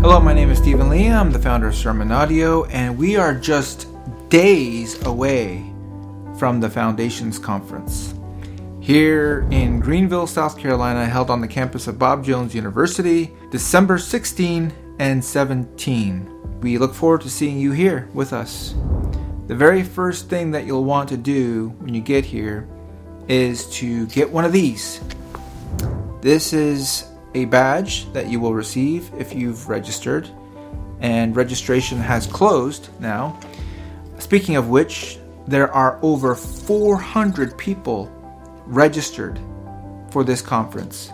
Hello, my name is Stephen Lee. I'm the founder of Sermon Audio, and we are just days away from the Foundations Conference here in Greenville, South Carolina, held on the campus of Bob Jones University, December 16 and 17. We look forward to seeing you here with us. The very first thing that you'll want to do when you get here is to get one of these. This is a badge that you will receive if you've registered, and registration has closed now. Speaking of which, there are over 400 people registered for this conference.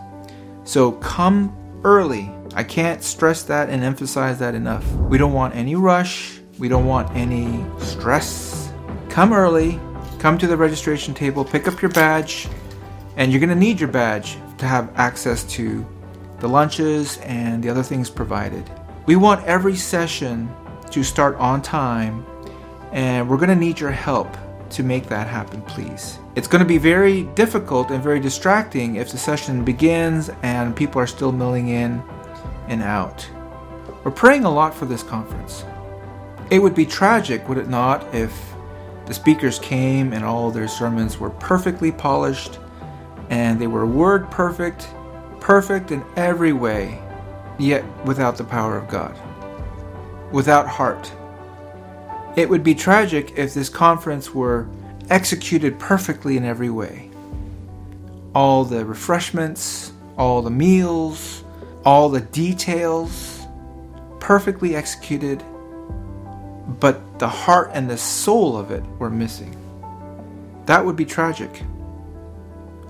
So come early. I can't stress that and emphasize that enough. We don't want any rush, we don't want any stress. Come early, come to the registration table, pick up your badge, and you're going to need your badge to have access to the lunches and the other things provided. We want every session to start on time, and we're going to need your help to make that happen, please. It's going to be very difficult and very distracting if the session begins and people are still milling in and out. We're praying a lot for this conference. It would be tragic, would it not, if the speakers came and all their sermons were perfectly polished and they were word perfect, perfect in every way, yet without the power of God, without heart. It would be tragic if this conference were executed perfectly in every way. All the refreshments, all the meals, all the details, perfectly executed, but the heart and the soul of it were missing. That would be tragic,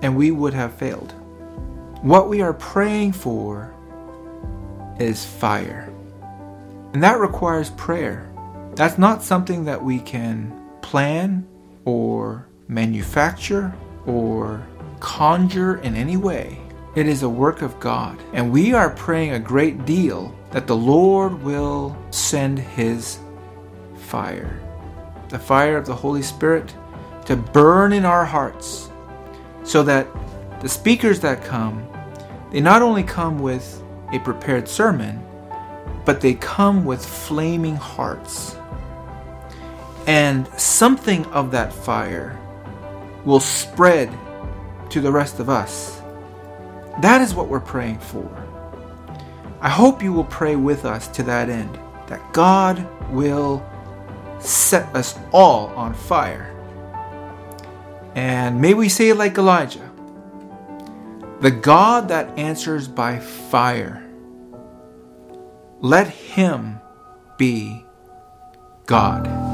and we would have failed. What we are praying for is fire, and that requires prayer. That's not something that we can plan or manufacture or conjure in any way. It is a work of God. And we are praying a great deal that the Lord will send His fire, the fire of the Holy Spirit, to burn in our hearts so that the speakers that come, they not only come with a prepared sermon, but they come with flaming hearts and something of that fire will spread to the rest of us. That is what we're praying for. I hope you will pray with us to that end, that God will set us all on fire. And may we say, it like Elijah, the God that answers by fire, let him be God.